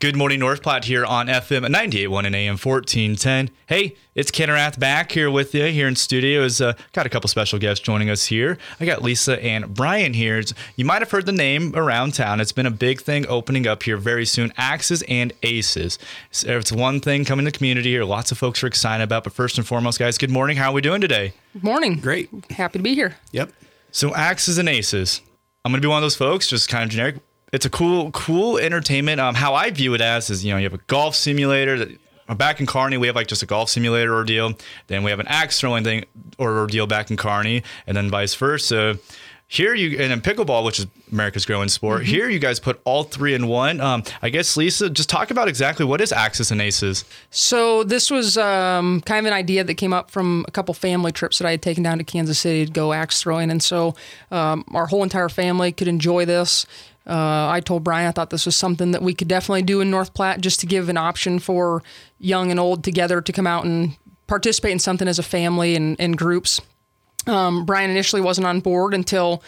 Good morning, North Platte here on FM 98.1 and AM 1410. Hey, it's Ken Rath back here with you here in studios. Uh, got a couple special guests joining us here. I got Lisa and Brian here. You might have heard the name around town. It's been a big thing opening up here very soon. Axes and Aces. It's one thing coming to the community here. Lots of folks are excited about. But first and foremost, guys, good morning. How are we doing today? Morning. Great. Happy to be here. Yep. So Axes and Aces. I'm gonna be one of those folks, just kind of generic it's a cool, cool entertainment. Um, how I view it as is, you know, you have a golf simulator that uh, back in Kearney, we have like just a golf simulator ordeal. Then we have an axe throwing thing or ordeal back in Kearney, and then vice versa. Here you and in pickleball, which is America's growing sport. Mm-hmm. Here you guys put all three in one. Um, I guess Lisa, just talk about exactly what is Axes and Aces. So this was um, kind of an idea that came up from a couple family trips that I had taken down to Kansas City to go axe throwing, and so um, our whole entire family could enjoy this. Uh, I told Brian I thought this was something that we could definitely do in North Platte just to give an option for young and old together to come out and participate in something as a family and in groups. Um, Brian initially wasn't on board until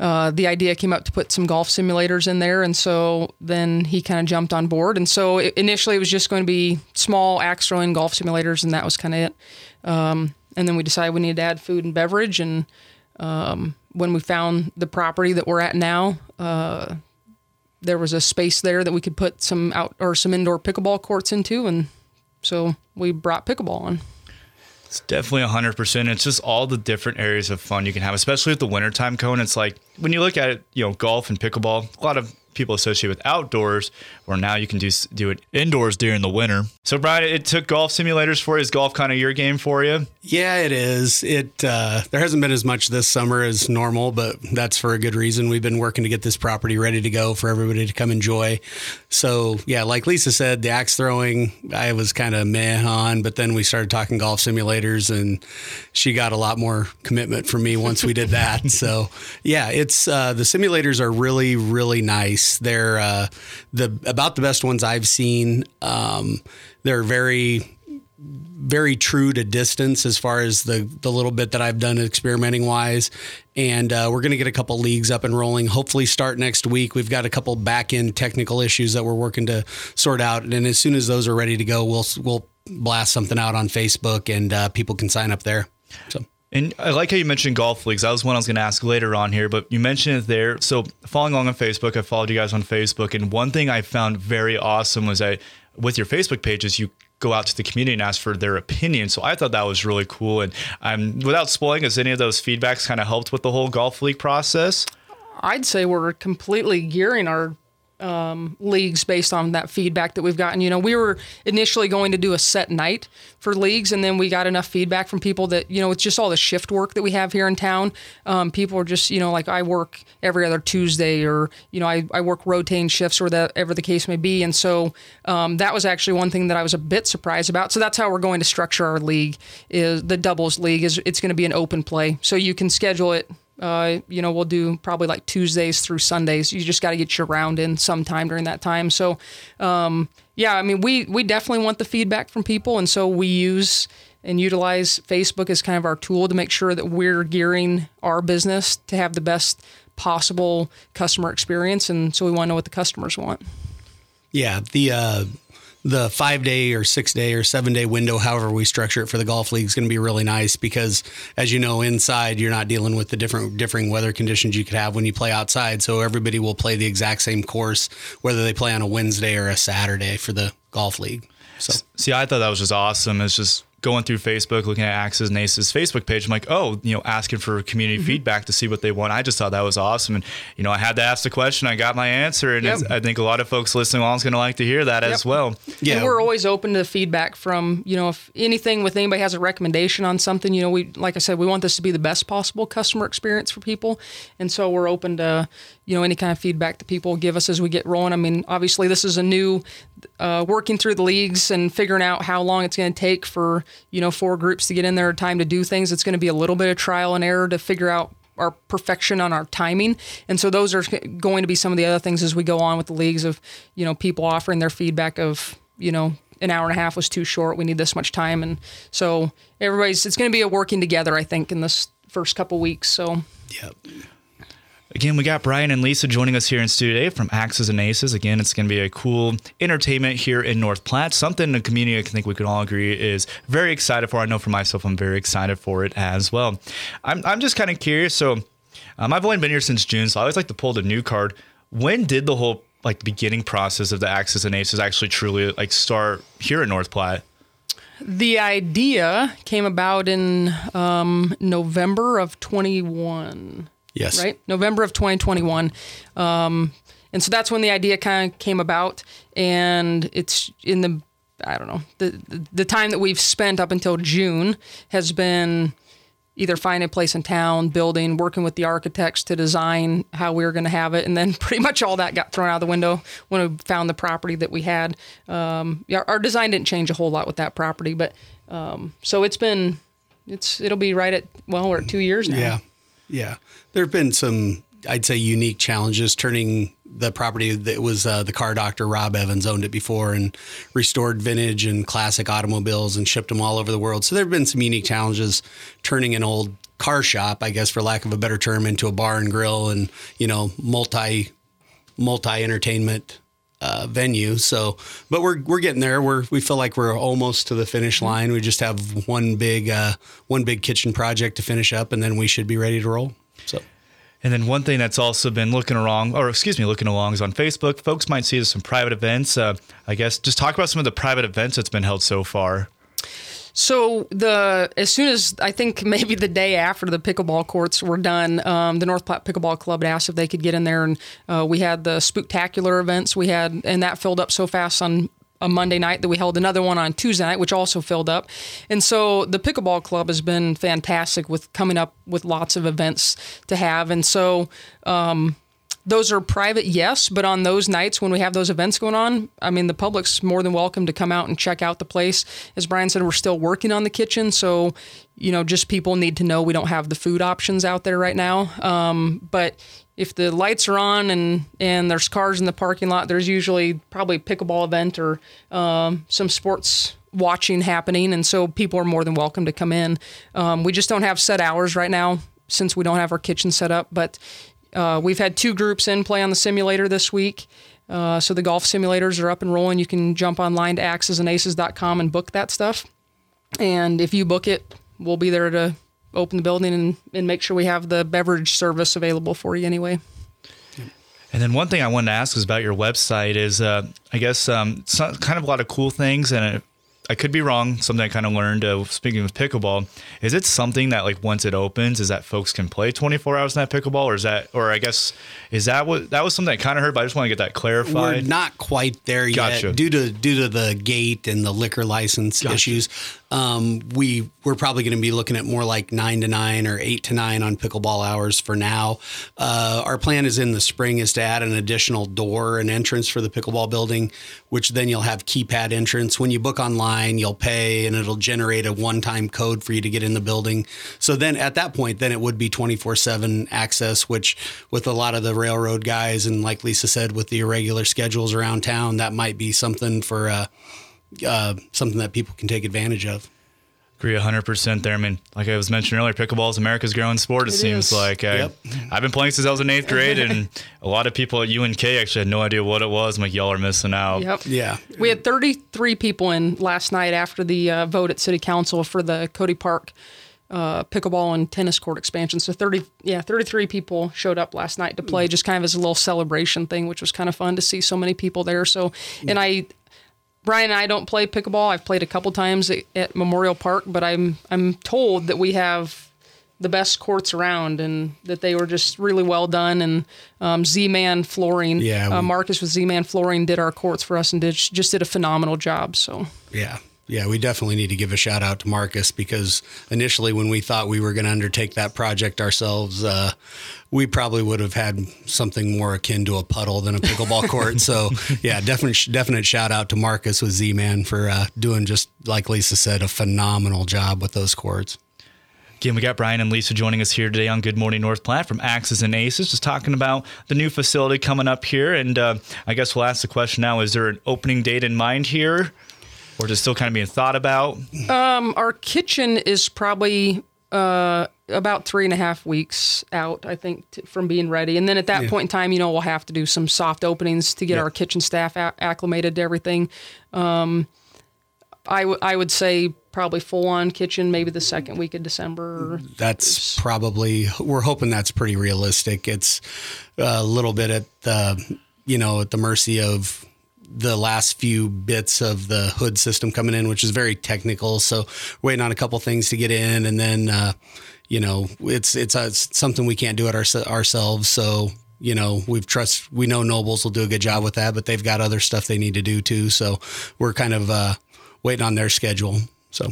uh, the idea came up to put some golf simulators in there, and so then he kind of jumped on board. And so it, initially it was just going to be small axe throwing golf simulators, and that was kind of it. Um, and then we decided we needed to add food and beverage, and um, when we found the property that we're at now, uh, there was a space there that we could put some out or some indoor pickleball courts into, and so we brought pickleball on. It's definitely 100%. It's just all the different areas of fun you can have, especially with the wintertime cone. It's like when you look at it, you know, golf and pickleball, a lot of people associate with outdoors, where now you can do do it indoors during the winter. So, Brian, it took golf simulators for you. Is golf kind of your game for you? Yeah, it is. It uh, there hasn't been as much this summer as normal, but that's for a good reason. We've been working to get this property ready to go for everybody to come enjoy. So, yeah, like Lisa said, the axe throwing I was kind of meh on, but then we started talking golf simulators, and she got a lot more commitment from me once we did that. so, yeah, it's uh, the simulators are really really nice. They're uh, the about the best ones I've seen. Um, they're very very true to distance as far as the the little bit that I've done experimenting wise. And uh, we're going to get a couple leagues up and rolling. Hopefully, start next week. We've got a couple back end technical issues that we're working to sort out. And as soon as those are ready to go, we'll we'll blast something out on Facebook, and uh, people can sign up there. So. And I like how you mentioned golf leagues. That was one I was going to ask later on here, but you mentioned it there. So following along on Facebook, I followed you guys on Facebook, and one thing I found very awesome was that with your Facebook pages, you go out to the community and ask for their opinion. So I thought that was really cool. And um, without spoiling, has any of those feedbacks kind of helped with the whole golf league process? I'd say we're completely gearing our um, leagues based on that feedback that we've gotten. You know, we were initially going to do a set night for leagues, and then we got enough feedback from people that you know it's just all the shift work that we have here in town. Um, people are just you know like I work every other Tuesday, or you know I, I work rotating shifts, or whatever the case may be, and so um, that was actually one thing that I was a bit surprised about. So that's how we're going to structure our league is the doubles league is it's going to be an open play, so you can schedule it uh, you know, we'll do probably like Tuesdays through Sundays. You just got to get your round in sometime during that time. So, um, yeah, I mean, we we definitely want the feedback from people, and so we use and utilize Facebook as kind of our tool to make sure that we're gearing our business to have the best possible customer experience, and so we want to know what the customers want. Yeah, the uh, the five day or six day or seven day window, however we structure it for the golf league, is going to be really nice because, as you know, inside you're not dealing with the different differing weather conditions you could have when you play outside. So everybody will play the exact same course, whether they play on a Wednesday or a Saturday for the golf league. So, see, I thought that was just awesome. It's just going through Facebook, looking at Axes and Aces Facebook page, I'm like, oh, you know, asking for community mm-hmm. feedback to see what they want. I just thought that was awesome. And, you know, I had to ask the question, I got my answer. And yep. I think a lot of folks listening along is going to like to hear that yep. as well. Yeah. And we're always open to the feedback from, you know, if anything with anybody has a recommendation on something, you know, we, like I said, we want this to be the best possible customer experience for people. And so we're open to, you know, any kind of feedback that people give us as we get rolling. I mean, obviously, this is a new uh, working through the leagues and figuring out how long it's going to take for you know four groups to get in there, time to do things. It's going to be a little bit of trial and error to figure out our perfection on our timing. And so those are going to be some of the other things as we go on with the leagues of you know people offering their feedback of you know an hour and a half was too short. We need this much time, and so everybody's it's going to be a working together. I think in this first couple weeks. So yeah. Again, we got Brian and Lisa joining us here in studio from Axes and Aces. Again, it's going to be a cool entertainment here in North Platte. Something the community I think we can all agree is very excited for. I know for myself, I'm very excited for it as well. I'm, I'm just kind of curious. So, um, I've only been here since June, so I always like to pull the new card. When did the whole like beginning process of the Axes and Aces actually truly like start here in North Platte? The idea came about in um, November of 21. Yes. Right? November of 2021. Um, and so that's when the idea kind of came about. And it's in the, I don't know, the, the time that we've spent up until June has been either finding a place in town, building, working with the architects to design how we were going to have it, and then pretty much all that got thrown out the window when we found the property that we had. Um, yeah, our design didn't change a whole lot with that property, but um, so it's been, it's it'll be right at well, we're at two years now. Yeah. Yeah. There have been some, I'd say, unique challenges turning the property that was uh, the car doctor Rob Evans owned it before and restored vintage and classic automobiles and shipped them all over the world. So there have been some unique challenges turning an old car shop, I guess, for lack of a better term, into a bar and grill and you know multi multi entertainment uh, venue. So, but we're we're getting there. We're we feel like we're almost to the finish line. We just have one big uh, one big kitchen project to finish up, and then we should be ready to roll. So. And then one thing that's also been looking along, or excuse me, looking along is on Facebook. Folks might see some private events. Uh, I guess just talk about some of the private events that's been held so far. So the as soon as I think maybe the day after the pickleball courts were done, um, the North Platte Pickleball Club asked if they could get in there, and uh, we had the spooktacular events we had, and that filled up so fast on a Monday night that we held another one on Tuesday night, which also filled up. And so the pickleball club has been fantastic with coming up with lots of events to have. And so um, those are private, yes, but on those nights when we have those events going on, I mean, the public's more than welcome to come out and check out the place. As Brian said, we're still working on the kitchen, so you know, just people need to know we don't have the food options out there right now. Um, but if the lights are on and and there's cars in the parking lot, there's usually probably a pickleball event or um, some sports watching happening, and so people are more than welcome to come in. Um, we just don't have set hours right now since we don't have our kitchen set up, but uh, we've had two groups in play on the simulator this week. Uh, so the golf simulators are up and rolling. You can jump online to axesandaces.com and book that stuff. And if you book it, we'll be there to open the building and, and make sure we have the beverage service available for you anyway. And then one thing I wanted to ask is about your website is, uh, I guess, um, kind of a lot of cool things, and I could be wrong. Something I kind of learned uh, speaking with pickleball is it something that like once it opens, is that folks can play 24 hours in that pickleball, or is that, or I guess, is that what that was something I kind of heard, but I just want to get that clarified. We're not quite there Gotcha. yet due to due to the gate and the liquor license issues. Um, we we're probably going to be looking at more like nine to nine or eight to nine on pickleball hours for now. Uh, our plan is in the spring is to add an additional door and entrance for the pickleball building, which then you'll have keypad entrance. When you book online, you'll pay and it'll generate a one time code for you to get in the building. So then at that point, then it would be twenty four seven access, which with a lot of the railroad guys and like Lisa said, with the irregular schedules around town, that might be something for. Uh, uh, something that people can take advantage of. Agree 100% there. I mean, like I was mentioning earlier, pickleball is America's growing sport, it, It seems is. like. I, Yep. I've been playing since I was in eighth grade, and a lot of people at UNK actually had no idea what it was. I'm like, y'all are missing out. Yep. Yeah. We had 33 people in last night after the uh, vote at City Council for the Cody Park uh, pickleball and tennis court expansion. So 30, yeah, 33 people showed up last night to play, just kind of as a little celebration thing, which was kind of fun to see so many people there. So, and I, Brian and I don't play pickleball. I've played a couple times at, at Memorial Park, but I'm I'm told that we have the best courts around and that they were just really well done. And um, Z-Man Flooring, Yeah, uh, Marcus with Z-Man Flooring did our courts for us and did just did a phenomenal job. So Yeah. Yeah, we definitely need to give a shout out to Marcus because initially, when we thought we were going to undertake that project ourselves, uh, we probably would have had something more akin to a puddle than a pickleball court. So, yeah, definite definite shout out to Marcus with Z Man for uh, doing just like Lisa said, a phenomenal job with those courts. Again, we got Brian and Lisa joining us here today on Good Morning North Platte from Axes and Aces, just talking about the new facility coming up here. And uh, I guess we'll ask the question now: Is there an opening date in mind here, or is it still kind of being thought about? um, our kitchen is probably uh, about three and a half weeks out, I think, t- from being ready. And then at that point in time, you know, we'll have to do some soft openings to get Yeah. our kitchen staff a- acclimated to everything. Um, I, w- I would say probably full on kitchen, maybe the second week of December. That's probably we're hoping that's pretty realistic. It's a little bit at the you know at the mercy of the last few bits of the hood system coming in, which is very technical. So waiting on a couple things to get in, and then uh, you know it's it's, uh, it's something we can't do it our, ourselves. So you know we've trust we know Nobles will do a good job with that, but they've got other stuff they need to do too. So we're kind of uh, waiting on their schedule. So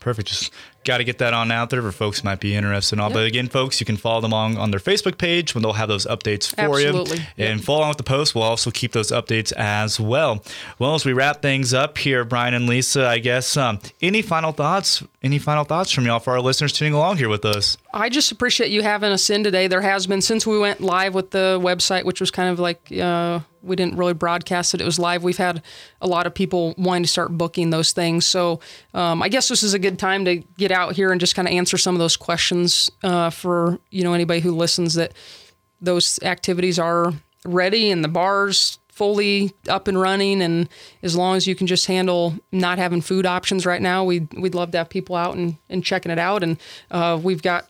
Perfect. Just got to get that on out there for folks who might be interested in all. But again, folks, you can follow them on, on their Facebook page when they'll have those updates for Absolutely. you. And follow along with the post. We'll also keep those updates as well. Well, as we wrap things up here, Brian and Lisa, I guess um, any final thoughts? Any final thoughts from y'all for our listeners tuning along here with us? I just appreciate you having us in today. There has been since we went live with the website, which was kind of like uh, we didn't really broadcast it. It was live. We've had a lot of people wanting to start booking those things. So um, I guess this is a good time to get out here and just kind of answer some of those questions uh, for you know anybody who listens. That those activities are ready and the bars fully up and running and as long as you can just handle not having food options right now we'd, we'd love to have people out and, and checking it out and uh, we've got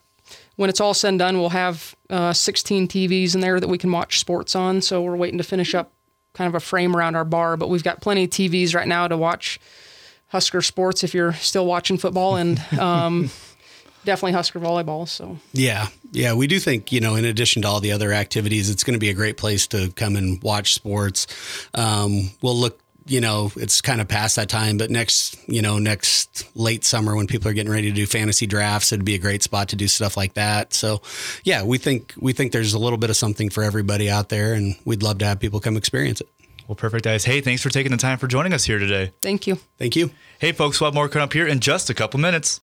when it's all said and done we'll have uh, 16 tvs in there that we can watch sports on so we're waiting to finish up kind of a frame around our bar but we've got plenty of tvs right now to watch husker sports if you're still watching football and um, definitely husker volleyball so Yeah, yeah, we do think you know, in addition to all the other activities, it's going to be a great place to come and watch sports. Um, we'll look, you know, it's kind of past that time, but next, you know, next late summer when people are getting ready to do fantasy drafts, it'd be a great spot to do stuff like that. So, yeah, we think we think there's a little bit of something for everybody out there, and we'd love to have people come experience it. Well, perfect, guys. Hey, thanks for taking the time for joining us here today. thank you Thank you. Hey, folks, we'll have more coming up here in just a couple minutes.